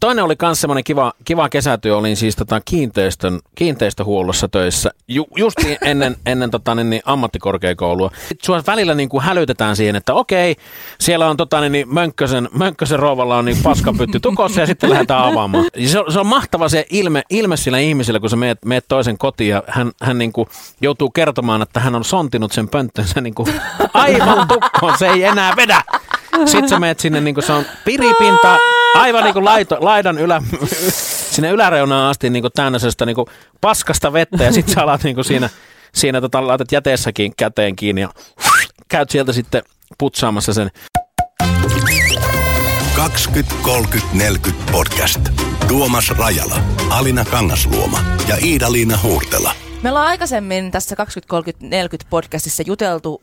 Toinen oli myös semmoinen kiva, kiva kesätyö, olin siis tota kiinteistön, kiinteistöhuollossa töissä, Ju, just ennen, ennen tota, niin, niin, ammattikorkeakoulua. Sua välillä niin kuin hälytetään siihen, että okei, siellä on tota, niin, niin Mönkkösen, Mönkkösen rouvalla on niin paskapytty tukossa ja sitten lähdetään avaamaan. Se, se, on mahtava se ilme, ilme sillä ihmisellä, kun sä meet, meet toisen kotiin ja hän, hän niin kuin joutuu kertomaan, että hän on sontinut sen pönttönsä niin kuin aivan tukkoon, se ei enää vedä. Sitten sä meet sinne, niin kuin se on piripinta, aivan niin kuin laito, laidan ylä, sinne yläreunaan asti niin kuin täynnä niin kuin paskasta vettä ja sitten sä alat niin kuin siinä, siinä tota, laitat jäteessäkin käteen kiinni ja käyt sieltä sitten putsaamassa sen. 20, 30, 40 podcast. Tuomas Rajala, Alina Kangasluoma ja Iida-Liina Huurtela. Me ollaan aikaisemmin tässä 20, 30, 40 podcastissa juteltu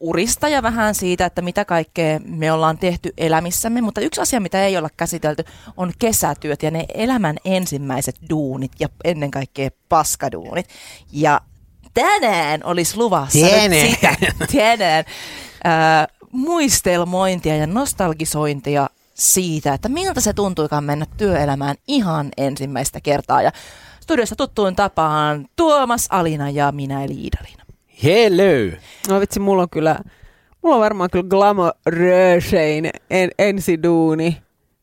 urista ja vähän siitä, että mitä kaikkea me ollaan tehty elämissämme, mutta yksi asia, mitä ei olla käsitelty, on kesätyöt ja ne elämän ensimmäiset duunit ja ennen kaikkea paskaduunit. Ja tänään olisi luvassa tänään. nyt sitä, tänään, äh, muistelmointia ja nostalgisointia siitä, että miltä se tuntuikaan mennä työelämään ihan ensimmäistä kertaa. Ja studiossa tuttuun tapaan Tuomas, Alina ja minä eli Iidalina. Hello! No vitsi, mulla on kyllä, mulla on varmaan kyllä glamorösein en, ensiduuni.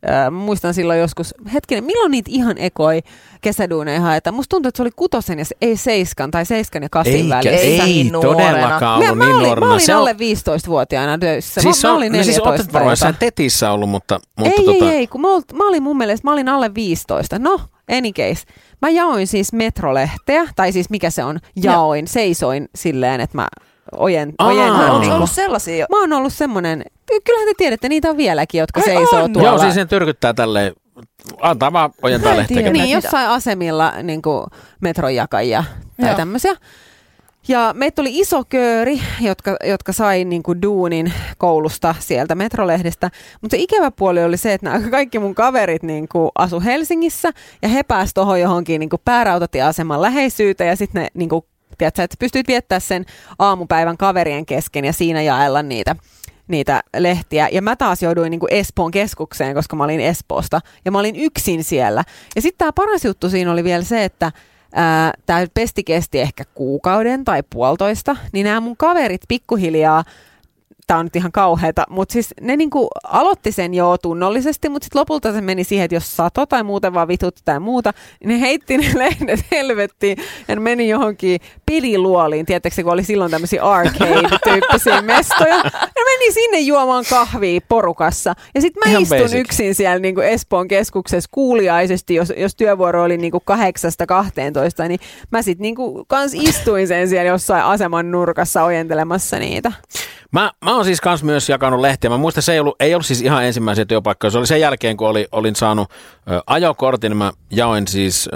Äh, muistan silloin joskus, hetkinen, milloin niitä ihan ekoi kesäduuneja haetaan? Musta tuntuu, että se oli kutosen ja ei seiskan tai seiskan ja kasin Eikä, välissä. Ei Niin todellakaan ollut mä, niin mä, olin, nuorena. mä olin Se on- alle 15-vuotiaana töissä. Siis, mä, on, mä olin no siis 14 olet varmaan tetissä ollut, mutta, mutta ei, tota, ei, ei, kun mä, olt, mä olin mun mielestä, mä olin alle 15. No, any case. Mä jaoin siis metrolehteä, tai siis mikä se on, jaoin, seisoin silleen, että mä ojen, Aa. ojennan. Onko niin ollut sellaisia? Mä oon ollut semmonen, kyllähän te tiedätte, niitä on vieläkin, jotka Ai seisoo on? tuolla. Joo, siis sen tyrkyttää tälleen, antaa vaan ojentaa lehteä. niin, jossain asemilla niin kuin metrojakajia tai Joo. tämmöisiä. Ja meitä oli iso kööri, jotka, jotka sai niin kuin duunin koulusta sieltä metrolehdestä. Mutta se ikävä puoli oli se, että nämä kaikki mun kaverit niin kuin asu Helsingissä ja he pääsivät tuohon johonkin niin kuin päärautatieaseman läheisyyteen ja sitten ne niin kuin, tiedätkö, että pystyt viettää sen aamupäivän kaverien kesken ja siinä jaella niitä niitä lehtiä. Ja mä taas jouduin niin kuin Espoon keskukseen, koska mä olin Espoosta. Ja mä olin yksin siellä. Ja sitten tämä paras juttu siinä oli vielä se, että tämä pesti kesti ehkä kuukauden tai puolitoista. Niin nämä mun kaverit pikkuhiljaa tämä on nyt ihan kauheata, mutta siis ne niinku aloitti sen jo tunnollisesti, mutta sitten lopulta se meni siihen, että jos sato tai muuten vaan vitutti tai muuta, niin ne heitti ne lehdet helvettiin ja ne meni johonkin peliluoliin, tiedättekö kun oli silloin tämmöisiä arcade-tyyppisiä mestoja. Ne meni sinne juomaan kahvia porukassa ja sitten mä Ihan istun basic. yksin siellä niinku Espoon keskuksessa kuuliaisesti, jos, jos työvuoro oli niinku kahdeksasta 12, niin mä sitten niinku kans istuin sen siellä jossain aseman nurkassa ojentelemassa niitä. Mä, mä oon siis kans myös jakanut lehtiä. Mä muistan, se ei ollut, ei ollut siis ihan ensimmäisiä työpaikkoja. Se oli sen jälkeen, kun oli, olin saanut ö, ajokortin, niin mä jaoin siis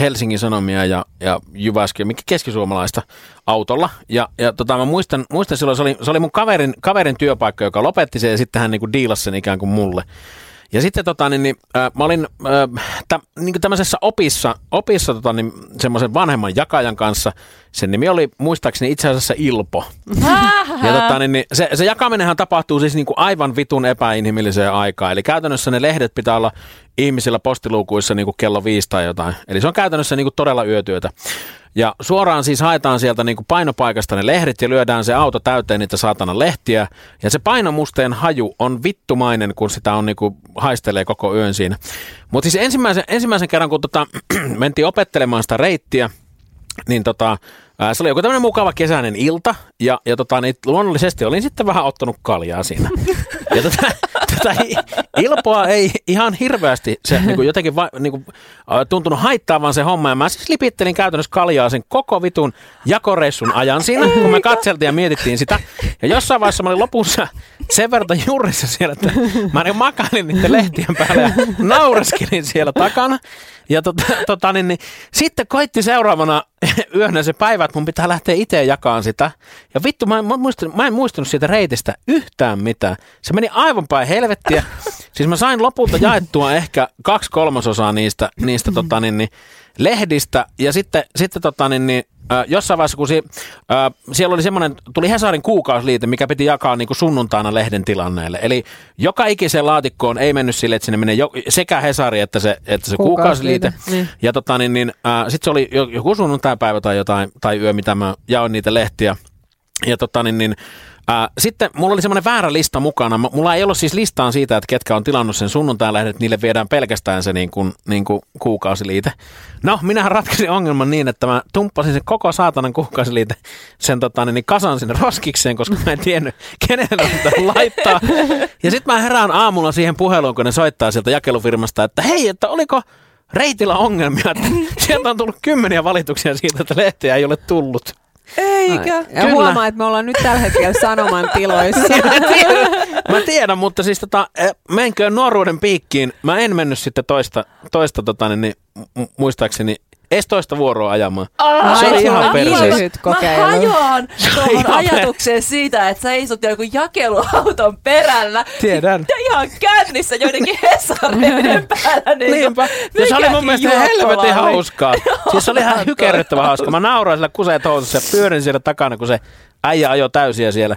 Helsingin Sanomia ja, ja Jyväskylä, mikä keskisuomalaista autolla. Ja, ja tota, mä muistan, muistan silloin, se oli, se oli mun kaverin, kaverin työpaikka, joka lopetti sen ja sitten hän niinku diilasi sen ikään kuin mulle. Ja sitten tota, niin, niin, äh, mä olin äh, tä, niin tämmöisessä opissa, opissa tota, niin, semmoisen vanhemman jakajan kanssa. Sen nimi oli muistaakseni itse asiassa Ilpo. Ja tota, niin, niin, se, se jakaminenhan tapahtuu siis niin kuin aivan vitun epäinhimilliseen aikaan. Eli käytännössä ne lehdet pitää olla ihmisillä postiluukuissa niin kuin kello viisi tai jotain. Eli se on käytännössä niin kuin todella yötyötä. Ja suoraan siis haetaan sieltä niin kuin painopaikasta ne lehdet ja lyödään se auto täyteen niitä saatana lehtiä. Ja se painomusteen haju on vittumainen, kun sitä on niin kuin haistelee koko yön siinä. Mutta siis ensimmäisen, ensimmäisen kerran, kun tota, mentiin opettelemaan sitä reittiä, niin tota, se oli joku tämmöinen mukava kesäinen ilta, ja, ja tota, niin luonnollisesti olin sitten vähän ottanut kaljaa siinä. Ja tota, tota, i- Ilpoa ei ihan hirveästi se niin kuin jotenkin va, niin kuin, tuntunut haittaavan se homma, ja mä siis lipittelin käytännössä kaljaa sen koko vitun jakoreissun ajan siinä, kun me katseltiin ja mietittiin sitä. Ja jossain vaiheessa mä olin lopussa sen verran jurissa siellä, että mä niin makailin niiden lehtien päällä ja naureskelin siellä takana. Ja tota, tota, niin, niin, sitten koitti seuraavana yönä se päivä, että mun pitää lähteä itse jakamaan sitä. Ja vittu, mä en, mä, muistin, mä en muistunut siitä reitistä yhtään mitään. Se meni aivan päin helvettiä. Siis mä sain lopulta jaettua ehkä kaksi kolmasosaa niistä, niistä tota, niin, niin, lehdistä. Ja sitten, sitten tota, niin, niin, äh, jossain vaiheessa, kun si, äh, siellä oli semmoinen, tuli Hesarin kuukausiliite, mikä piti jakaa niin kuin sunnuntaina lehden tilanneelle. Eli joka ikiseen laatikkoon ei mennyt sille, että sinne menee jo, sekä Hesari että se, että se kuukausiliite. Kuukausiliite, niin. Ja tota, niin, niin, äh, sitten se oli jo- joku sunnuntaipäivä tai jotain, tai yö, mitä mä jaoin niitä lehtiä. Ja tota, niin, niin, ää, sitten mulla oli semmoinen väärä lista mukana. Mulla ei ollut siis listaa siitä, että ketkä on tilannut sen sunnuntain että niille viedään pelkästään se niin kuin, niin kuin kuukausiliite. No, minähän ratkaisin ongelman niin, että mä tumppasin sen koko saatanan kuukausiliite sen tota, niin, niin kasan sinne roskikseen, koska mä en tiennyt, kenelle sitä laittaa. Ja sitten mä herään aamulla siihen puheluun, kun ne soittaa sieltä jakelufirmasta, että hei, että oliko reitillä ongelmia, sieltä on tullut kymmeniä valituksia siitä, että lehteä ei ole tullut. Eikä. Ja Kyllä. huomaa, että me ollaan nyt tällä hetkellä Sanoman tiloissa. Mä tiedän, mutta siis tota, eh, menköön nuoruuden piikkiin. Mä en mennyt sitten toista, toista tota, niin, niin, mu- muistaakseni edes toista vuoroa ajamaan. Ai, se oli ihan lyhyt Mä hajoan tuohon ajatukseen siitä, että sä istut joku jakeluauton perällä. Tiedän. Ja ihan kännissä joidenkin hesareiden päällä. Niin Niinpä. Ja se oli mun mielestä ihan helvetin hauskaa. Siis se oli ihan hykerryttävän hauska. Mä nauroin sillä kuseet housussa ja pyörin siellä takana, kun se äijä ajoi täysiä siellä.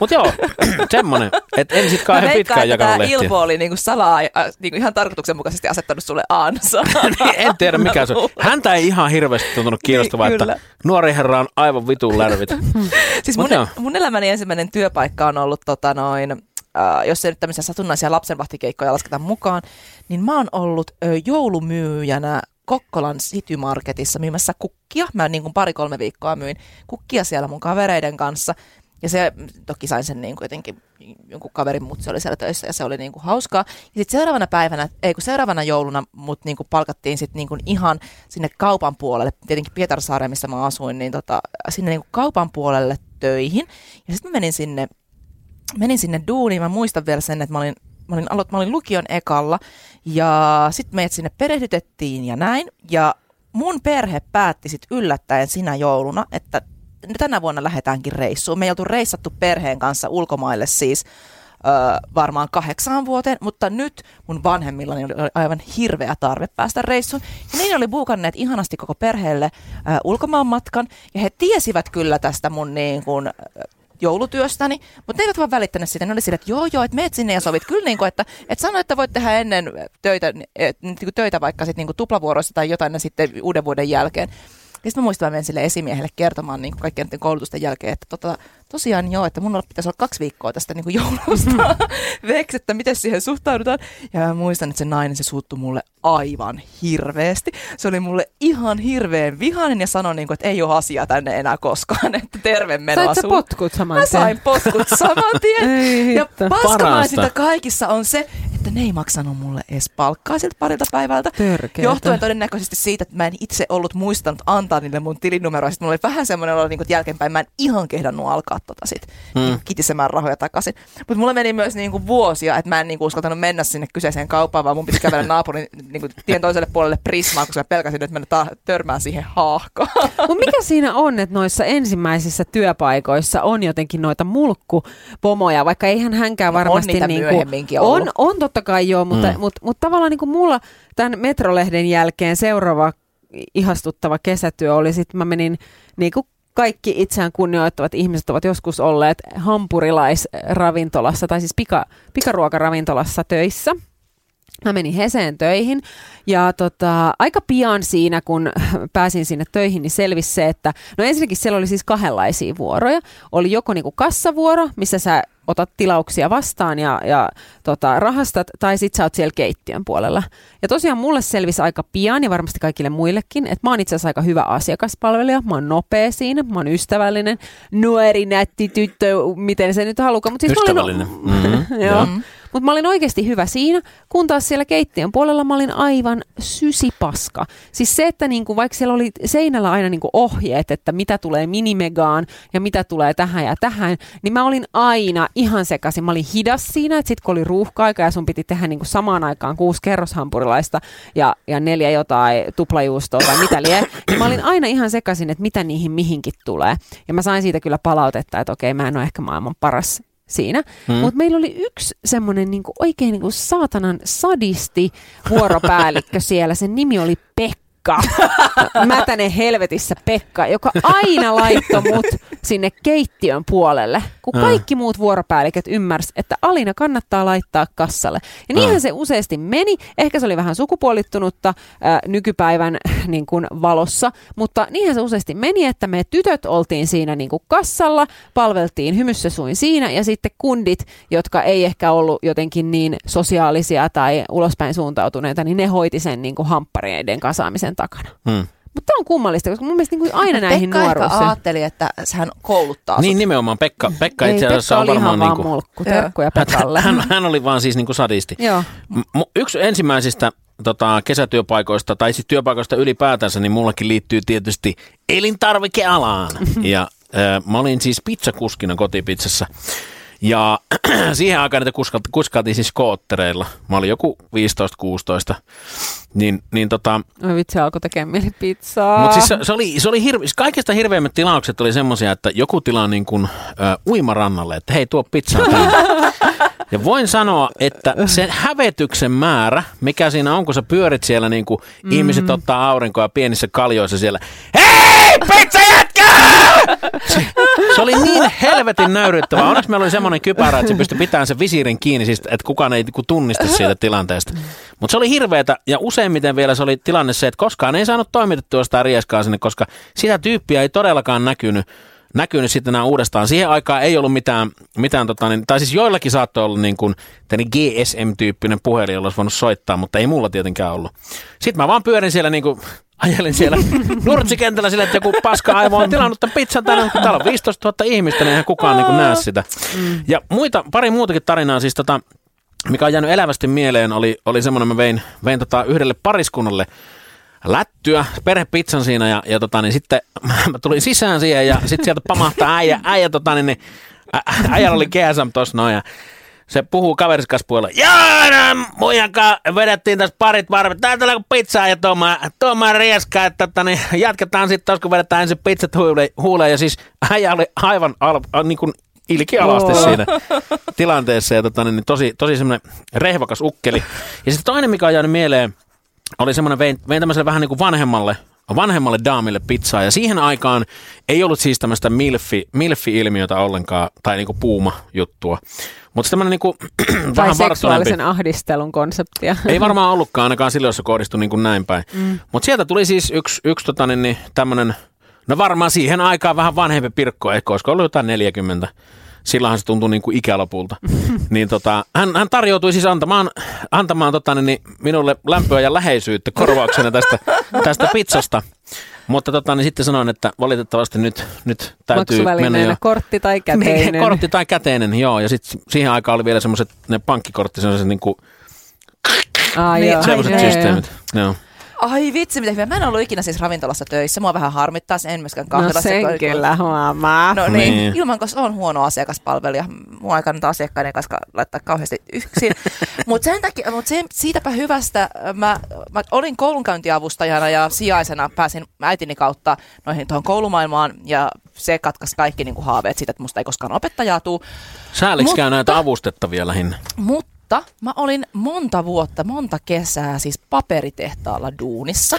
Mutta joo, semmonen. Että en sit kauhean pitkään jakanut lehtiä. Ilpo oli niinku salaa, äh, niinku ihan tarkoituksenmukaisesti asettanut sulle aansa. en tiedä mikä se on. Häntä ei ihan hirveästi tuntunut kiinnostavaa, Niin, että nuori herra on aivan vitun lärvit. Siis mun, joo. mun elämäni ensimmäinen työpaikka on ollut, tota noin, äh, jos ei nyt tämmöisiä satunnaisia lapsenvahtikeikkoja lasketa mukaan, niin mä oon ollut ö, joulumyyjänä Kokkolan City Marketissa myymässä kukkia. Mä niin kuin pari-kolme viikkoa myin kukkia siellä mun kavereiden kanssa. Ja se, toki sain sen niin kuin jotenkin, jonkun kaverin mut se oli siellä töissä ja se oli niin kuin hauskaa. Ja sitten seuraavana päivänä, ei kun seuraavana jouluna mut niin kuin palkattiin sitten niin kuin ihan sinne kaupan puolelle, tietenkin Pietarsaareen, missä mä asuin, niin tota, sinne niin kuin kaupan puolelle töihin. Ja sitten mä menin sinne, menin sinne duuniin, mä muistan vielä sen, että mä olin Mä olin, aloit, mä olin lukion ekalla ja sitten meidät sinne perehdytettiin ja näin. Ja mun perhe päätti sitten yllättäen sinä jouluna, että tänä vuonna lähdetäänkin reissuun. Me ei oltu reissattu perheen kanssa ulkomaille siis ö, varmaan kahdeksaan vuoteen, mutta nyt mun vanhemmillani oli aivan hirveä tarve päästä reissuun. Ja niin oli buukanneet ihanasti koko perheelle ö, ulkomaan matkan, ja he tiesivät kyllä tästä mun niin kuin, ö, joulutyöstäni, mutta ne eivät vaan välittäneet sitä. Ne oli sille, että joo joo, että meet sinne ja sovit kyllä, niin kuin, että, että sano, että voit tehdä ennen töitä, et, niin töitä vaikka sit, niin tuplavuoroissa tai jotain sitten uuden vuoden jälkeen. Ja sitten mä muistan, mä menin sille esimiehelle kertomaan niin kaikkien näiden koulutusten jälkeen, että tota, tosiaan joo, että mun pitäisi olla kaksi viikkoa tästä niin kuin joulusta veksi, että miten siihen suhtaudutaan. Ja mä muistan, että se nainen, se suuttui mulle aivan hirveästi. Se oli mulle ihan hirveän vihainen ja sanoi, niin kuin, että ei ole asiaa tänne enää koskaan, että terve menoa Sait sä sun- potkut saman Mä tien? sain potkut saman tien. Ei ja paskamaisinta Parasta. kaikissa on se, että ne ei maksanut mulle edes palkkaa siltä parilta päivältä. Törkeetä. Johtuen todennäköisesti siitä, että mä en itse ollut muistanut antaa niille mun tilinumeroa. Sitten mulla oli vähän semmoinen olo niin kuin jälkeenpäin, mä en ihan kehdannut alkaa tota sit mm. kitisemään rahoja takaisin. Mutta mulla meni myös niin kuin vuosia, että mä en niin kuin uskaltanut mennä sinne kyseiseen kauppaan, vaan mun piti kävellä naapurin niin kuin tien toiselle puolelle Prismaa, koska mä pelkäsin, että mä ta- törmään siihen haahkoon. Mutta mikä siinä on, että noissa ensimmäisissä työpaikoissa on jotenkin noita mulkkupomoja, vaikka eihän hänkään No on varmasti... niitä niinku, myöhemminkin on, ollut. on totta kai joo, mutta, mm. mutta, mutta tavallaan niin kuin mulla tämän Metrolehden jälkeen seuraava ihastuttava kesätyö oli sitten, mä menin niin kuin kaikki itseään kunnioittavat ihmiset ovat joskus olleet hampurilaisravintolassa tai siis pika, pikaruokaravintolassa töissä. Mä menin Heseen töihin ja tota, aika pian siinä, kun pääsin sinne töihin, niin selvisi se, että no ensinnäkin siellä oli siis kahdenlaisia vuoroja. Oli joko niinku kassavuoro, missä sä otat tilauksia vastaan ja, ja tota, rahastat, tai sit sä oot siellä keittiön puolella. Ja tosiaan mulle selvisi aika pian ja varmasti kaikille muillekin, että mä oon itse asiassa aika hyvä asiakaspalvelija, mä oon nopea siinä, mä oon ystävällinen, nuori, nätti tyttö, miten se nyt halukaa. Mut siis mä olin- Ystävällinen. Mhm, Joo. Mm. Mutta mä olin oikeasti hyvä siinä, kun taas siellä keittiön puolella mä olin aivan sysipaska. Siis se, että niinku, vaikka siellä oli seinällä aina niinku ohjeet, että mitä tulee minimegaan ja mitä tulee tähän ja tähän, niin mä olin aina ihan sekaisin. Mä olin hidas siinä, että sit kun oli ruuhka-aika ja sun piti tehdä niinku samaan aikaan kuusi kerroshampurilaista ja, ja neljä jotain tuplajuustoa tai mitä lie, niin mä olin aina ihan sekaisin, että mitä niihin mihinkin tulee. Ja mä sain siitä kyllä palautetta, että okei, mä en ole ehkä maailman paras siinä. Hmm. Mutta meillä oli yksi semmoinen niinku, oikein niinku saatanan sadisti vuoropäällikkö siellä. Sen nimi oli Pekka. Mätänen helvetissä Pekka, joka aina laittoi mut sinne keittiön puolelle, kun kaikki muut vuoropäälliköt ymmärsi, että Alina kannattaa laittaa kassalle. Ja niinhän se useasti meni. Ehkä se oli vähän sukupuolittunutta äh, nykypäivän niin kuin valossa, mutta niinhän se useasti meni, että me tytöt oltiin siinä niin kuin kassalla, palveltiin hymyssä suin siinä ja sitten kundit, jotka ei ehkä ollut jotenkin niin sosiaalisia tai ulospäin suuntautuneita, niin ne hoiti sen niin kuin hamppareiden kasaamisen takana. Hmm. Mutta tämä on kummallista, koska mun mielestä niin kuin aina näihin Pekka nuoruus. ehkä ajatteli, että hän kouluttaa Niin sut. nimenomaan, Pekka, Pekka Ei, itse asiassa Pekka on oli ihan varmaan vaan niinku, mulkku. Terkkuja Pekalle. hän, hän oli vaan siis niinku sadisti. Joo. M- yksi ensimmäisistä tota, kesätyöpaikoista, tai siis työpaikoista ylipäätänsä, niin mullakin liittyy tietysti elintarvikealaan. ja äh, mä olin siis pizzakuskina kotipizzassa. Ja siihen aikaan niitä kuskailtiin siis skoottereilla. Mä olin joku 15-16. Niin, niin tota, Oi vitsi, alkoi tekemään mieli pizzaa. mutta siis se, se, oli, se oli hirve, kaikista hirveimmät tilaukset oli semmoisia, että joku tilaa niin kuin, ö, uimarannalle, että hei tuo pizzaa. Ja voin sanoa, että se hävetyksen määrä, mikä siinä on, kun sä pyörit siellä, niin kuin mm. ihmiset ottaa aurinkoa pienissä kaljoissa siellä. Hei, pizza! Se, oli niin helvetin nöyryttävää. Onneksi meillä oli semmoinen kypärä, että se pystyi pitämään sen visiirin kiinni, siis, että kukaan ei niinku tunnista siitä tilanteesta. Mutta se oli hirveetä ja useimmiten vielä se oli tilanne se, että koskaan ei saanut toimitettua sitä rieskaa sinne, koska sitä tyyppiä ei todellakaan näkynyt näkynyt sitten enää uudestaan. Siihen aikaan ei ollut mitään, mitään tota, niin, tai siis joillakin saattoi olla niin kuin GSM-tyyppinen puhelin, jolla olisi voinut soittaa, mutta ei mulla tietenkään ollut. Sitten mä vaan pyörin siellä niin kuin, ajelin siellä nurtsikentällä sille, että joku paska aivo on tilannut tämän pizzan tänne, kun täällä on 15 000 ihmistä, niin eihän kukaan niin kuin näe sitä. Ja muita, pari muutakin tarinaa siis tota, mikä on jäänyt elävästi mieleen, oli, oli semmoinen, mä vein, vein tota yhdelle pariskunnalle lättyä, perhepizzan siinä ja, ja tota, niin sitten mä tulin sisään siihen ja sitten sieltä pamahtaa äijä, äijä tota, niin, niin, ä, äijällä oli GSM tossa noin ja se puhuu kaveriskas puolella. Joo, no, muijan kanssa vedettiin tässä parit varmat. Tää tulee pizzaa ja tuomaan, tuomaan rieskaa, että tota, niin, jatketaan sitten tos, kun vedetään ensin pizzat huuleen. huuleen. Ja siis äijä oli aivan al, niin kuin ilkialasti Oo. siinä tilanteessa ja tota, niin, tosi, tosi semmoinen rehvakas ukkeli. Ja sitten toinen, mikä on jäänyt mieleen, oli semmoinen, vein, vein tämmöiselle vähän niin kuin vanhemmalle, vanhemmalle daamille pizzaa. Ja siihen aikaan ei ollut siis tämmöistä milfi, milfi-ilmiötä ollenkaan, tai niin kuin puuma-juttua. Mutta tämmöinen niin kuin, tai vähän varttuneempi. seksuaalisen ahdistelun konseptia. Ei varmaan ollutkaan ainakaan silloin, jos se kohdistui niin kuin näin päin. Mm. Mutta sieltä tuli siis yksi, yksi tota, niin, niin, tämmöinen, no varmaan siihen aikaan vähän vanhempi pirkko, ehkä olisiko ollut jotain 40. Silloinhan se tuntui niin kuin ikälopulta. niin tota, hän, hän tarjoutui siis antamaan, antamaan tota, niin, niin, minulle lämpöä ja läheisyyttä korvauksena tästä, tästä pizzasta. Mutta tota, niin sitten sanoin, että valitettavasti nyt, nyt täytyy mennä jo. Kortti tai käteinen. Niin, kortti tai käteinen, joo. Ja sitten siihen aikaan oli vielä semmoiset ne pankkikortti, sellaiset niin kuin Aa, Niin, joo. semmoiset Joo, joo, systeemit. Joo. Ai vitsi, mitä hyvä. Mä en ollut ikinä siis ravintolassa töissä. Mua vähän harmittaa, en myöskään No kahvilassa. sen kun- kyllä huomaa. No niin, Niin. ilman, koska on huono asiakaspalvelija. Mua ei kannata asiakkaiden kanssa laittaa kauheasti yksin. Mutta sen takia, mut sen, siitäpä hyvästä, mä, mä olin koulunkäyntiavustajana ja sijaisena pääsin äitini kautta noihin tuohon koulumaailmaan ja se katkaisi kaikki niin kuin haaveet siitä, että musta ei koskaan opettajaa tuu. Sääliksi käy näitä avustettavia lähinnä. Mutta mä olin monta vuotta, monta kesää siis paperitehtaalla duunissa.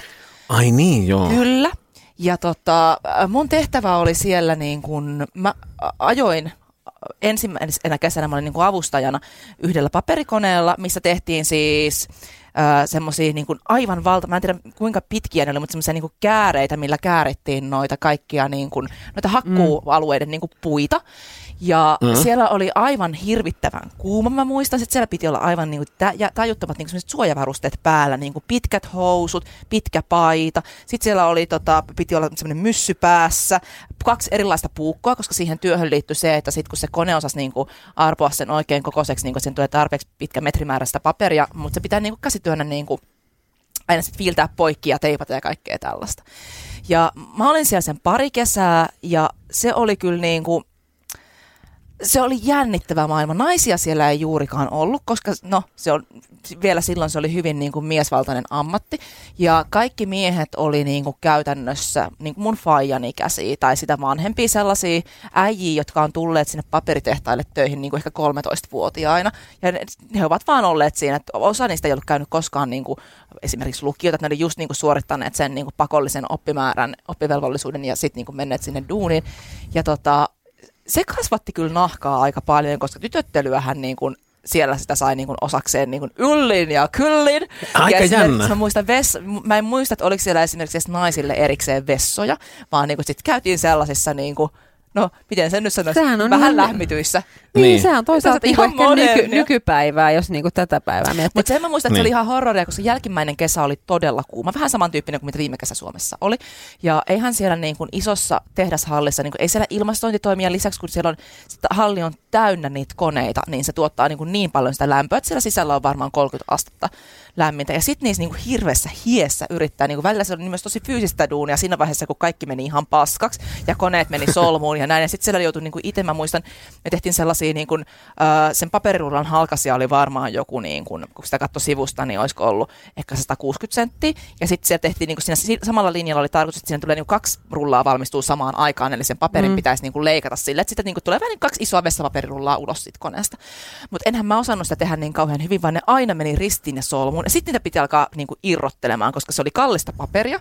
Ai niin, joo. Kyllä. Ja tota, mun tehtävä oli siellä niin kun, mä ajoin ensimmäisenä kesänä mä olin niin kuin avustajana yhdellä paperikoneella, missä tehtiin siis semmoisia niin kuin aivan valta, mä en tiedä kuinka pitkiä ne oli, mutta semmoisia niin kuin kääreitä, millä käärittiin noita kaikkia niin kuin, noita hakkuualueiden niin kuin puita. Ja mm. siellä oli aivan hirvittävän kuuma. Mä muistan, että siellä piti olla aivan niin kuin tajuttomat niin kuin suojavarusteet päällä, niin kuin pitkät housut, pitkä paita. Sitten siellä oli, tota, piti olla semmoinen myssy päässä, kaksi erilaista puukkoa, koska siihen työhön liittyy se, että sitten kun se kone osasi niin kuin arpoa sen oikein kokoiseksi, niin kuin sen tulee tarpeeksi pitkä metrimääräistä paperia, mutta se pitää niin kuin käsityönä niin kuin aina sitten fiiltää poikki ja teipata ja kaikkea tällaista. Ja mä olin siellä sen pari kesää ja se oli kyllä niin kuin, se oli jännittävä maailma. Naisia siellä ei juurikaan ollut, koska no, se on, vielä silloin se oli hyvin niin kuin miesvaltainen ammatti. Ja kaikki miehet oli niin kuin käytännössä niin kuin mun faijan ikäisiä tai sitä vanhempia sellaisia äijiä, jotka on tulleet sinne paperitehtaille töihin niin kuin ehkä 13-vuotiaina. Ja ne, he ovat vaan olleet siinä, että osa niistä ei ollut käynyt koskaan niin kuin esimerkiksi lukiota, että ne oli just niin kuin suorittaneet sen niin kuin pakollisen oppimäärän, oppivelvollisuuden ja sitten niin menneet sinne duuniin. Ja tota, se kasvatti kyllä nahkaa aika paljon, koska tytöttelyähän niin kuin siellä sitä sai niin kuin osakseen niin kuin yllin ja kyllin. Aika ja jännä. Mä, muistan ves, mä en muista, että oliko siellä esimerkiksi naisille erikseen vessoja, vaan niin kuin sit käytiin sellaisissa niin kuin, no miten sen nyt sanoisi, Sehän on vähän ihan- lämmityissä. Niin, Niin. niin. sehän on toisaalta Ihan ehkä nyky, nykypäivää, jos niinku tätä päivää miettii. Mutta sen mä muistan, että se Niin. oli ihan horroria, koska jälkimmäinen kesä oli todella kuuma. Vähän samantyyppinen kuin mitä viime kesä Suomessa oli. Ja eihän siellä niin kuin isossa tehdashallissa, niin kuin, ei siellä ilmastointitoimia lisäksi, kun siellä on, sitä halli on täynnä niitä koneita, niin se tuottaa niin, kuin niin paljon sitä lämpöä, että siellä sisällä on varmaan 30 astetta lämmintä. Ja sitten niissä niin kuin hirveässä hiessä yrittää, niin kuin välillä se oli myös tosi fyysistä duunia siinä vaiheessa, kun kaikki meni ihan paskaksi ja koneet meni solmuun ja näin. Ja sitten siellä joutui niin kuin itse, mä muistan, me tehtiin sellaisia, niin kuin, äh, sen paperirullan halkasia oli varmaan joku, niin kuin, kun sitä katsoi sivusta, niin olisiko ollut ehkä 160 senttiä. Ja sitten siellä tehtiin, niin kuin siinä si- samalla linjalla oli tarkoitus, että siinä tulee niin kuin kaksi rullaa valmistuu samaan aikaan, eli sen paperin mm. pitäisi niin kuin leikata sille, että sitten niin kuin tulee vähän niin kaksi isoa vessapaperirullaa ulos siitä koneesta. Mutta enhän mä osannut sitä tehdä niin kauhean hyvin, vaan ne aina meni ristiin ja solmuun. Sitten niitä piti alkaa niin kuin irrottelemaan, koska se oli kallista paperia,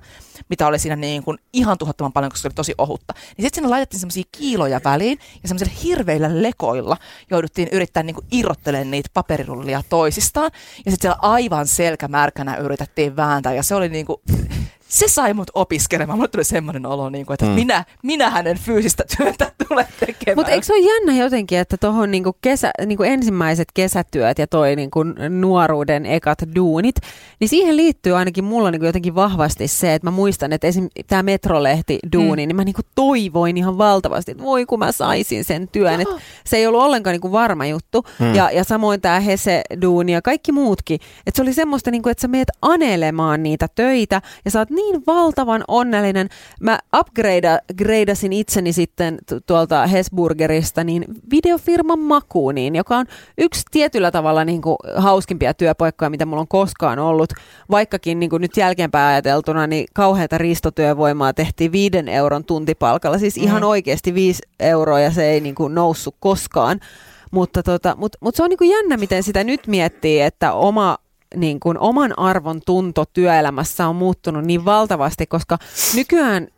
mitä oli siinä niin kuin ihan tuhottoman paljon, koska se oli tosi ohutta. Niin sitten sinne laitettiin semmoisia kiiloja väliin ja semmoisilla hirveillä lekoilla jouduttiin yrittää niin kuin irrottelemaan niitä paperirullia toisistaan. Ja sitten siellä aivan selkämärkänä yritettiin vääntää ja se oli niin kuin, se sai mut opiskelemaan. Mulle tuli semmoinen olo, niin kuin, että Mm. minä, minä hänen fyysistä työtä tulee tekemään. Mutta eikö se ole jännä jotenkin, että tuohon niinku kesä, niinku ensimmäiset kesätyöt ja toi niinku nuoruuden ekat duunit, niin siihen liittyy ainakin mulla niinku jotenkin vahvasti se, että mä muistan, että esim. tämä Metrolehti duuni, mm. niin mä niinku toivoin ihan valtavasti, että voi kun mä saisin sen työn. Et se ei ollut ollenkaan niinku varma juttu. Mm. Ja, ja samoin tämä Hese duuni ja kaikki muutkin. Että se oli semmoista, niinku, että sä meet anelemaan niitä töitä ja sä oot niin valtavan onnellinen. Mä upgradeasin itseni sitten tu- tuolta Hesburgerista niin videofirman Makuuniin, joka on yksi tietyllä tavalla niin kuin hauskimpia työpaikkoja, mitä mulla on koskaan ollut. Vaikkakin niin kuin nyt jälkeenpäin ajateltuna, niin kauheata ristotyövoimaa tehtiin viiden euron tuntipalkalla. Siis ihan Mm. oikeasti viisi euroa ja se ei niin kuin noussut koskaan. Mutta tota, mut, mut se on niin kuin jännä, miten sitä nyt miettii, että oma niin kuin oman arvon tunto työelämässä on muuttunut niin valtavasti, koska nykyään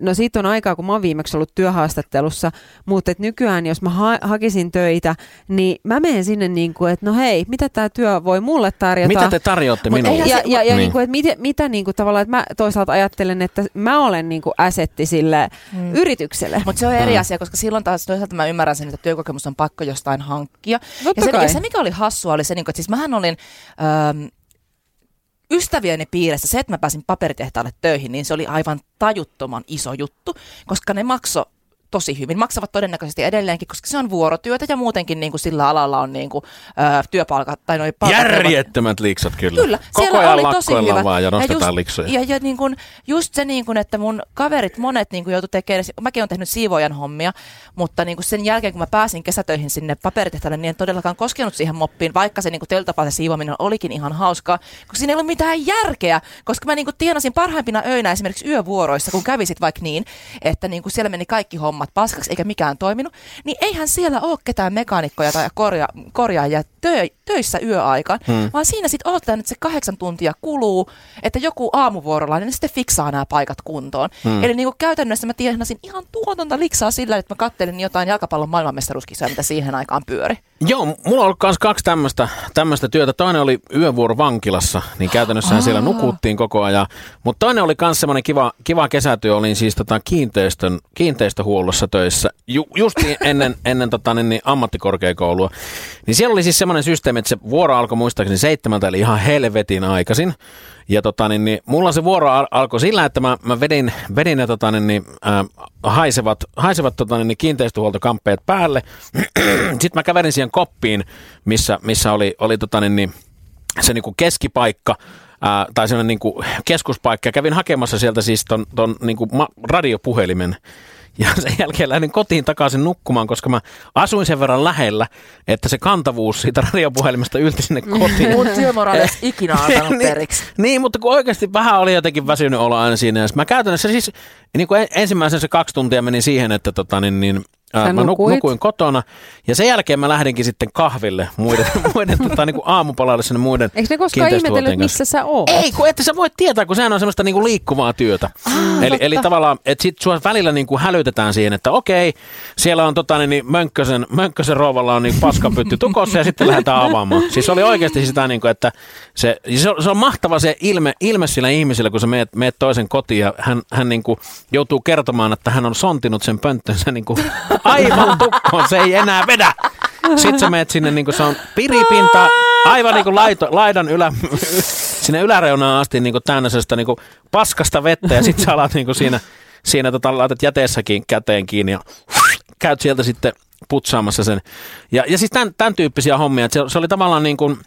No siitä on aikaa, kun mä oon viimeksi ollut työhaastattelussa, mutta et nykyään, jos mä ha- hakisin töitä, niin mä menen sinne niin kuin, että no hei, mitä tämä työ voi mulle tarjota? Mitä te tarjoatte Mut minulle? ja, ja, ja niin. niin. kuin, että mitä, mitä niin kuin tavallaan, että mä toisaalta ajattelen, että mä olen niin kuin asetti sille Mm. yritykselle. Mutta se on eri Mm. asia, koska silloin taas toisaalta mä ymmärrän sen, että työkokemus on pakko jostain hankkia. Totta Ja se, kai. ja se, mikä oli hassua, oli se, niin kuin, että siis mähän olin ähm, ystävieni piirissä, se, että mä pääsin paperitehtaalle töihin, niin se oli aivan tajuttoman iso juttu, koska ne makso tosi hyvin. Maksavat todennäköisesti edelleenkin, koska se on vuorotyötä ja muutenkin niin kuin sillä alalla on niin kuin, ö, työpalkat tai noi palkat. Järjettömät liksat kyllä. Kyllä, Koko siellä ajan oli tosi hyvä. vaan ja nostetaan just, liksoja. Ja, ja niin kun, just se, niin kun, että mun kaverit, monet niin kun joutui tekemään, mäkin olen tehnyt siivoojan hommia, mutta niin kun sen jälkeen, kun mä pääsin kesätöihin sinne paperitehtaalle, niin en todellakaan koskenut siihen moppiin, vaikka se niin teltapaa se siivoaminen olikin ihan hauskaa, koska siinä ei ollut mitään järkeä, koska mä niin kun tienasin parhaimpina öinä esimerkiksi yövuoroissa, kun kävisit vaikka niin, että niin kun siellä meni kaikki hommat paskaksi eikä mikään toiminut, niin eihän siellä ole ketään mekaanikkoja tai korja, korjaajia tö, töissä yöaikaan, hmm. vaan siinä sitten odotetaan, että se kahdeksan tuntia kuluu, että joku aamuvuorolainen niin sitten fiksaa nämä paikat kuntoon. Hmm. Eli niin kuin käytännössä mä tienasin ihan tuotonta liksaa sillä, että mä kattelin jotain jalkapallon maailmanmestaruuskisoja, mitä siihen aikaan pyöri. Joo, mulla on ollut myös kaksi tämmöistä, työtä. Toinen oli yövuoro vankilassa, niin käytännössä siellä nukuttiin koko ajan. Mutta toinen oli myös semmoinen kiva, kiva kesätyö, olin siis tota kiinteistön, kiinteistöhuollossa töissä ju, just ennen, ennen tota, niin, niin, ammattikorkeakoulua. Niin siellä oli siis semmoinen systeemi, että se vuoro alkoi muistaakseni seitsemältä, eli ihan helvetin aikaisin. Ja tota, niin, niin, mulla se vuoro al- alkoi sillä, että mä, mä vedin, vedin ne tota, niin, niin, äh, haisevat, haisevat tota, niin, niin, kiinteistöhuoltokamppeet päälle. Sitten mä kävelin siihen koppiin, missä, missä oli, oli tota, niin, niin, se niin kuin keskipaikka, ää, tai sellainen niin kuin keskuspaikka. Kävin hakemassa sieltä siis ton, ton niin kuin ma- radiopuhelimen. Ja sen jälkeen lähdin kotiin takaisin nukkumaan, koska mä asuin sen verran lähellä, että se kantavuus siitä radiopuhelimesta ylti sinne kotiin. Mun työmoraali ei ikinä antanut periksi. Niin, mutta kun oikeasti vähän oli jotenkin väsynyt olla aina siinä. Ja mä käytännössä siis niin kuin ensimmäisen se kaksi tuntia meni siihen, että tota, niin, niin, ää, mä nuk- nukuit? nukuin kotona. Ja sen jälkeen mä lähdinkin sitten kahville muiden, muiden tota, niin kuin aamupalalle sinne muiden Eikö ne koskaan ihmetellyt, missä sä oot? Ei, kun että sä voit tietää, kun sehän on semmoista niinku liikkuvaa työtä. Ah, eli, eli tavallaan, että sit sua välillä niinku hälytetään siihen, että okei, siellä on tota, niin, niin Mönkkösen, Mönkkösen rouvalla on niin paskapytty tukossa ja sitten lähdetään avaamaan. Siis oli oikeasti sitä, niinku, että se, se, on, se on mahtava se ilme, ilme sillä ihmisellä, kun sä meet, meet toisen kotiin ja hän, hän niinku joutuu kertomaan, että hän on sontinut sen pönttönsä niinku aivan tukkoon, se ei enää vedä. Sitten sä meet sinne, niin kuin se on piripinta, aivan niin kuin laito, laidan ylä, sinne yläreunaan asti niin kuin sellaista niin kuin paskasta vettä ja sitten sä alat niin kuin siinä, siinä tota, laitat jäteessäkin käteen kiinni ja käyt sieltä sitten putsaamassa sen. Ja, ja siis tämän, tämän tyyppisiä hommia, että se, se oli tavallaan niin kuin,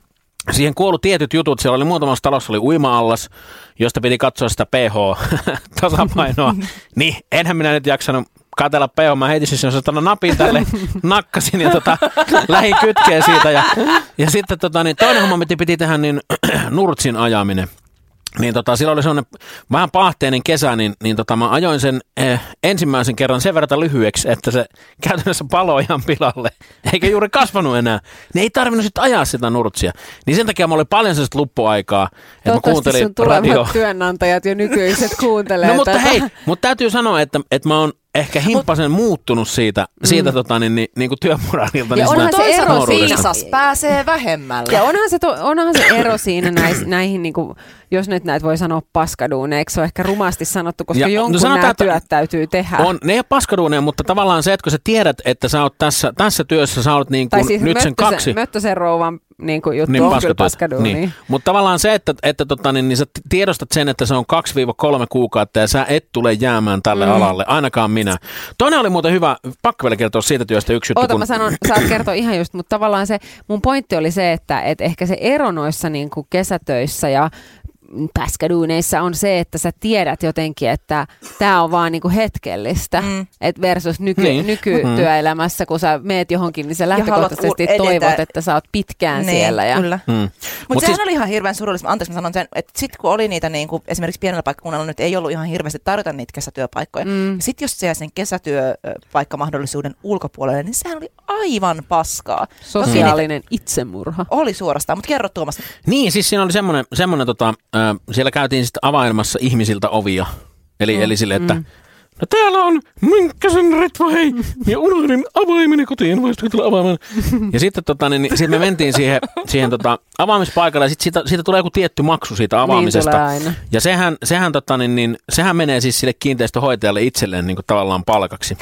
Siihen kuului tietyt jutut. Siellä oli muutamassa talossa oli uima-allas, josta piti katsoa sitä pH-tasapainoa. niin, enhän minä nyt jaksanut katella pH. Mä heitin siis sen napin tälle, nakkasin ja tota, lähin kytkeen siitä. Ja, ja sitten tota, niin toinen homma, mitä piti tehdä, niin nurtsin ajaminen. Niin tota, silloin oli sellainen vähän pahteinen kesä, niin, niin tota, mä ajoin sen eh, ensimmäisen kerran sen verran lyhyeksi, että se käytännössä paloi ihan pilalle, eikä juuri kasvanut enää. Niin ei tarvinnut sitten ajaa sitä nurtsia. Niin sen takia mulla oli paljon sellaista luppuaikaa, että mä kuuntelin sun radio. työnantajat jo nykyiset kuuntelee No mutta tätä. hei, mutta täytyy sanoa, että, että mä oon ehkä himppasen muuttunut siitä, siitä tota, niin, niin, niin kuin työmoraalilta. Ja niin onhan se ero. Viisas pääsee vähemmällä. Ja onhan se, to, onhan se ero siinä näis, näihin, niin kuin, jos nyt näitä voi sanoa paskaduuneiksi, se on ehkä rumasti sanottu, koska Ja, no jonkun sanotaan, nämä että työt täytyy tehdä. On, ne ei ole paskaduuneja, mutta tavallaan se, että kun sä tiedät, että sä oot tässä, tässä työssä, sä oot niin kuin siis nyt sen kaksi. Möttösen rouvan niin kuin juttu Niin, on kyllä paskaduuni. Niin. Mutta tavallaan se, että, että tota, niin, niin sä tiedostat sen, että se on 2-3 kuukautta ja sä et tule jäämään tälle mm. alalle, ainakaan minä. Toinen oli muuten hyvä, pakko vielä kertoa siitä työstä yksi juttu. Oota, kun, mä sanon, saat kertoa ihan just, mutta tavallaan se, mun pointti oli se, että et ehkä se ero noissa niin kuin kesätöissä ja päskäduuneissa on se, että sä tiedät jotenkin, että tämä on vaan niinku hetkellistä, Mm. mm. et versus nyky, Niin. niin. nykytyöelämässä, kun sä meet johonkin, niin sä lähtökohtaisesti u- edetä. toivot, että sä oot pitkään niin, siellä. Ja, Kyllä. mm. Mutta Mut sehän siis- oli ihan hirveän surullista. Anteeksi, mä sanon sen, että sitten kun oli niitä niin kuin, esimerkiksi pienellä paikkakunnalla nyt ei ollut ihan hirveästi tarjota niitä kesätyöpaikkoja. Mm. Sitten jos se jäi sen kesätyöpaikkamahdollisuuden ulkopuolelle, niin sehän oli aivan paskaa. Toki Sosiaalinen itsemurha. niitä oli suorastaan, mutta kerro Tuomas. Niin, siis siinä oli semmoinen, semmoinen tota, äh, siellä käytiin sitten availemassa ihmisiltä ovia. Eli, mm. eli sille, että mm. no täällä on Mynkkäsen Ritva, hei, ja unohdin avaimeni kotiin, voisitko tulla avaamaan? ja sitten tota, niin, niin, sit me mentiin siihen, siihen tota, avaamispaikalle, ja sitten siitä, siitä tulee joku tietty maksu siitä avaamisesta. Niin tulee aina. Ja sehän, sehän, tota, niin, niin, sehän menee siis sille kiinteistöhoitajalle itselleen niin kuin tavallaan palkaksi.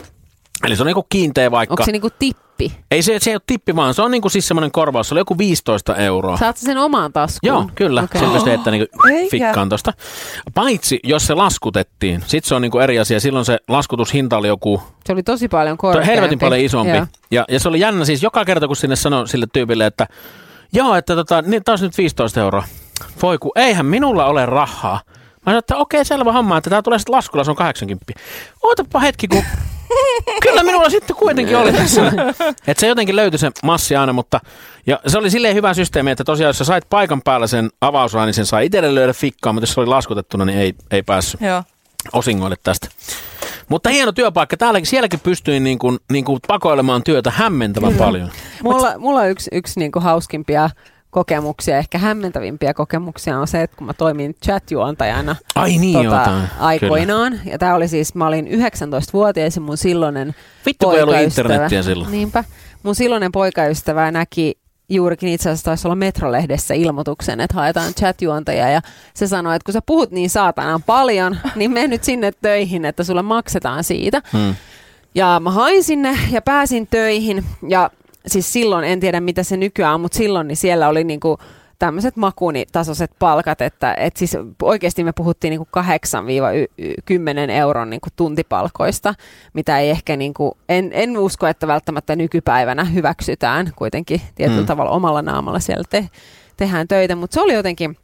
Eli se on niin kiinteä vaikka. Onko se niinku tippi? Ei se, se ei ole tippi vaan, se on niin kuin siis semmoinen korvaus, se oli joku 15 euroa. Saat sen omaan taskuun? Joo, kyllä. Okay. Selvästi, että niinku Eikä. fikkaan tosta. Paitsi, jos se laskutettiin. Sitten se on niinku eri asia. Silloin se laskutushinta oli joku Se oli tosi paljon korkeampi. helvetin paljon isompi. Joo. Ja, ja, se oli jännä siis joka kerta, kun sinne sanoi sille tyypille, että joo, että tota, niin taas nyt 15 euroa. Voi kun, eihän minulla ole rahaa. Mä sanoin, että okei, selvä homma, että tää tulee sitten laskulla, se on 80. Ootapa hetki, kun Kyllä minulla sitten kuitenkin oli tässä. Että se jotenkin löytyi se massi aina, mutta ja se oli silleen hyvä systeemi, että tosiaan jos sä sait paikan päällä sen avausrahan, niin sen sai itselle löydä fikkaan, mutta jos se oli laskutettuna, niin ei, ei päässyt Joo. osingoille tästä. Mutta hieno työpaikka. Täälläkin, sielläkin pystyin niin kuin, niin kuin pakoilemaan työtä hämmentävän paljon. Mulla, mulla on yksi, yksi niinku hauskimpia kokemuksia, ehkä hämmentävimpiä kokemuksia on se, että kun mä toimin chat-juontajana Ai niin tota, jotain. aikoinaan, ja tämä oli siis, mä olin 19-vuotias ja mun silloinen Vittu poikaystävä- internettiä silloin. Niinpä. mun silloinen poikaystävä näki juurikin itse asiassa taisi olla Metrolehdessä ilmoituksen, että haetaan chatjuontajaa ja se sanoi, että kun sä puhut niin saatanan paljon, niin mene nyt sinne töihin, että sulle maksetaan siitä. Hmm. Ja mä hain sinne ja pääsin töihin ja siis silloin, en tiedä mitä se nykyään on, mutta silloin niin siellä oli niinku tämmöiset makunitasoiset palkat, että et siis oikeasti me puhuttiin niinku 8-10 euron niinku tuntipalkoista, mitä ei ehkä, niinku, en, en usko, että välttämättä nykypäivänä hyväksytään kuitenkin tietyllä mm. tavalla omalla naamalla siellä te, tehdään töitä, mutta se oli jotenkin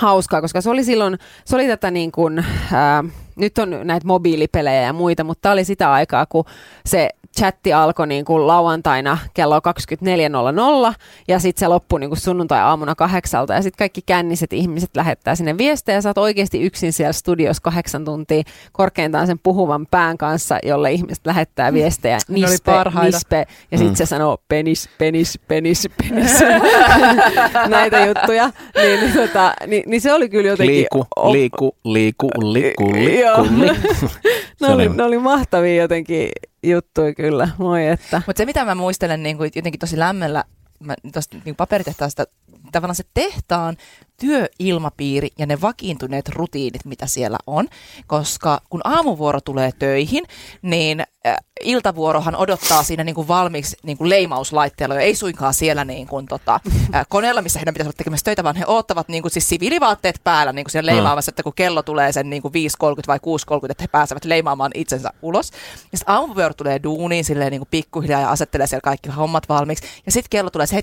hauskaa, koska se oli silloin, se oli tätä niin kuin, ää, nyt on näitä mobiilipelejä ja muita, mutta tämä oli sitä aikaa, kun se chatti alkoi niin kuin lauantaina kello 24.00 ja sitten se loppui niin kuin sunnuntai-aamuna kahdeksalta ja sitten kaikki känniset ihmiset lähettää sinne viestejä ja sä oot oikeasti yksin siellä studiossa kahdeksan tuntia korkeintaan sen puhuvan pään kanssa, jolle ihmiset lähettää viestejä. Nispe, nispe ja sitten mm. se sanoo penis, penis, penis, penis. Näitä juttuja. Niin, niin, tota, niin, niin, se oli kyllä jotenkin... Liiku, op... liiku, liiku, liiku, liiku, liiku. ne, oli, ne oli mahtavia jotenkin juttuja kyllä, moi että. Mutta se mitä mä muistelen niin kuin jotenkin tosi lämmöllä tuosta niin paperitehtaasta, tavallaan se tehtaan työilmapiiri ja ne vakiintuneet rutiinit, mitä siellä on, koska kun aamuvuoro tulee töihin, niin äh, iltavuorohan odottaa siinä niin kuin valmiiksi niin kuin leimauslaitteella, ei suinkaan siellä niin kuin, tota, äh, koneella, missä heidän pitäisi olla tekemässä töitä, vaan he odottavat niin kuin, siis siviilivaatteet päällä niin kuin siellä leimaamassa, että kun kello tulee sen niin kuin 5.30 vai 6.30, että he pääsevät leimaamaan itsensä ulos. Ja sitten aamuvuoro tulee duuniin silleen niin kuin pikkuhiljaa ja asettelee siellä kaikki hommat valmiiksi. Ja sitten kello tulee 7.30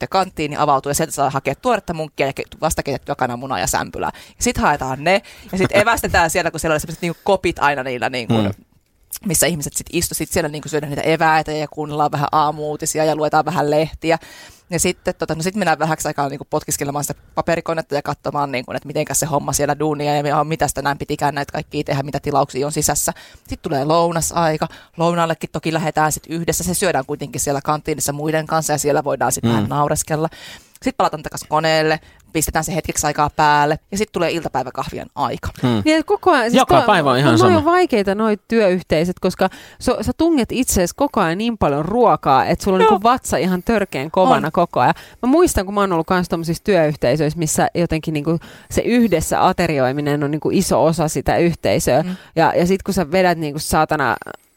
ja kanttiin, niin avautuu ja sieltä saa hakea tuoretta munkkia ja vasta keitettyä kananmunaa ja sämpylää. Sitten haetaan ne ja sitten evästetään siellä, kun siellä oli sellaiset niin kopit aina niillä niin kuin, mm missä ihmiset sitten istu sit siellä niin syödään niitä eväitä ja kuunnellaan vähän aamuutisia ja luetaan vähän lehtiä. Ja sitten tota, no sit mennään vähäksi aikaa niin potkiskelemaan sitä paperikonetta ja katsomaan, niin kuin, että miten se homma siellä duunia ja mitä sitä näin pitikään näitä kaikkia tehdä, mitä tilauksia on sisässä. Sitten tulee lounasaika. Lounaallekin toki lähdetään sitten yhdessä. Se syödään kuitenkin siellä kantiinissa muiden kanssa ja siellä voidaan sitten mm. vähän naureskella. Sitten palataan takaisin koneelle, pistetään se hetkeksi aikaa päälle ja sitten tulee iltapäiväkahvien aika. Hmm. Niin, koko ajan, siis Joka to, päivä on ihan no, sama. on vaikeita noi työyhteisöt, koska so, sä tunget itseesi koko ajan niin paljon ruokaa, että sulla on niinku vatsa ihan törkeän kovana on. koko ajan. Mä muistan, kun mä oon ollut myös työyhteisöissä, missä jotenkin niinku se yhdessä aterioiminen on niinku iso osa sitä yhteisöä. Hmm. Ja, ja sitten kun sä vedät niinku saatana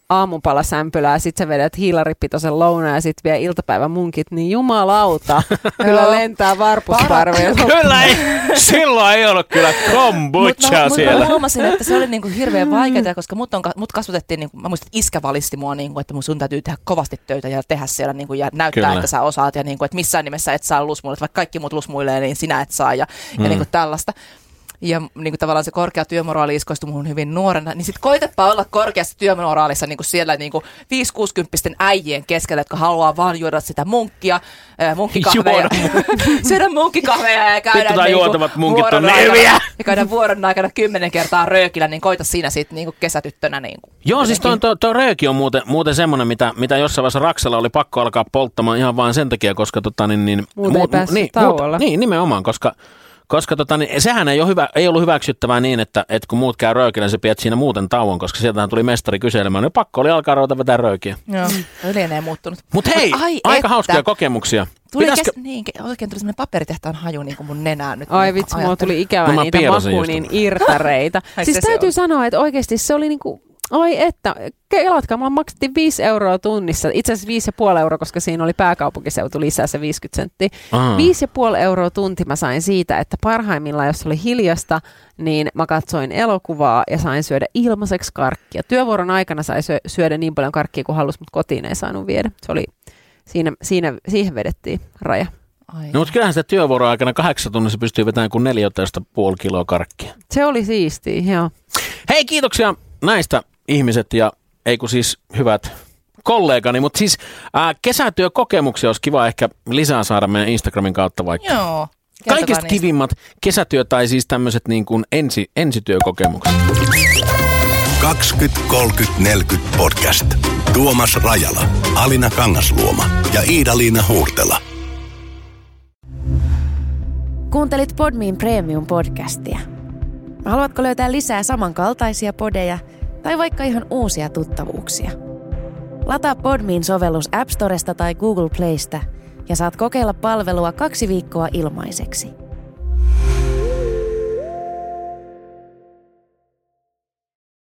aamupala sämpylää, sit sä vedät hiilaripitoisen lounaan ja sit vielä iltapäivän munkit, niin jumalauta, kyllä lentää varpusparveilla. kyllä ei, silloin ei ollut kyllä kombucha mut, siellä. Mä huomasin, että se oli niinku hirveän vaikeaa, koska mut, on, mut kasvatettiin, niinku, mä muistan, että iskä valisti mua, niinku, että mun sun täytyy tehdä kovasti töitä ja tehdä siellä niinku, ja näyttää, kyllä. että sä osaat ja niinku, että missään nimessä et saa lusmuille, vaikka kaikki muut lusmuilee, niin sinä et saa ja, mm. ja niinku tällaista ja niin kuin tavallaan se korkea työmoraali iskoistui muuhun hyvin nuorena, niin sitten koitapa olla korkeassa työmoraalissa niin kuin siellä niin kuin 5-60 äijien keskellä, jotka haluaa vaan juoda sitä munkkia, äh, munkkikahveja, syödä munkkikahveja ja käydä niin juotavat munkit on niin Ja käydä vuoron aikana kymmenen kertaa röökillä, niin koita siinä sitten niin kuin kesätyttönä. Niin kuin Joo, siis tuo, tuo, tuo rööki on muuten, muuten semmoinen, mitä, mitä jossain vaiheessa Raksella oli pakko alkaa polttamaan ihan vain sen takia, koska tota, niin, niin, muuten ei päässyt niin, tauolla. niin, nimenomaan, koska koska tota, niin, sehän ei, ole hyvä, ei ollut hyväksyttävää niin, että, että kun muut käy röökillä, niin se pidät siinä muuten tauon, koska sieltähän tuli mestari kyselemään. Niin pakko oli alkaa ruveta vetää röökiä. Joo, lienee muuttunut. Mutta hei, Ai aika että. hauskia kokemuksia. Tuli Pitäisikö... kes... niin, oikein tuli sellainen paperitehtaan haju niin kuin mun nenään nyt. Ai vitsi, mulla tuli ikävä no, niitä makuunin irtareita. siis täytyy sanoa, että oikeasti se oli niin kuin Oi että, kelatkaa, mulla maksettiin 5 euroa tunnissa, itse asiassa 5,5 euroa, koska siinä oli pääkaupunkiseutu lisää se 50 senttiä. 5,5 euroa tunti mä sain siitä, että parhaimmillaan, jos oli hiljasta, niin mä katsoin elokuvaa ja sain syödä ilmaiseksi karkkia. Työvuoron aikana sai syödä niin paljon karkkia kuin halusi, mutta kotiin ei saanut viedä. Se oli, siinä, siinä, siihen vedettiin raja. Ai. No, mutta kyllähän sitä työvuoron aikana kahdeksan tunnissa pystyy vetämään kuin 14,5 kiloa karkkia. Se oli siistiä, joo. Hei, kiitoksia näistä ihmiset ja ei kun siis hyvät kollegani, mutta siis ää, kesätyökokemuksia olisi kiva ehkä lisää saada meidän Instagramin kautta vaikka. Joo. Kaikista niistä. kivimmat kesätyö- tai siis tämmöiset niin kuin ensi, ensityökokemukset. 20, 30, 40 podcast. Tuomas Rajala, Alina Kangasluoma ja Iida-Liina Huurtela. Kuuntelit Podmin Premium-podcastia. Haluatko löytää lisää samankaltaisia podeja – tai vaikka ihan uusia tuttavuuksia. Lataa Podmin sovellus App Storesta tai Google Playsta ja saat kokeilla palvelua kaksi viikkoa ilmaiseksi.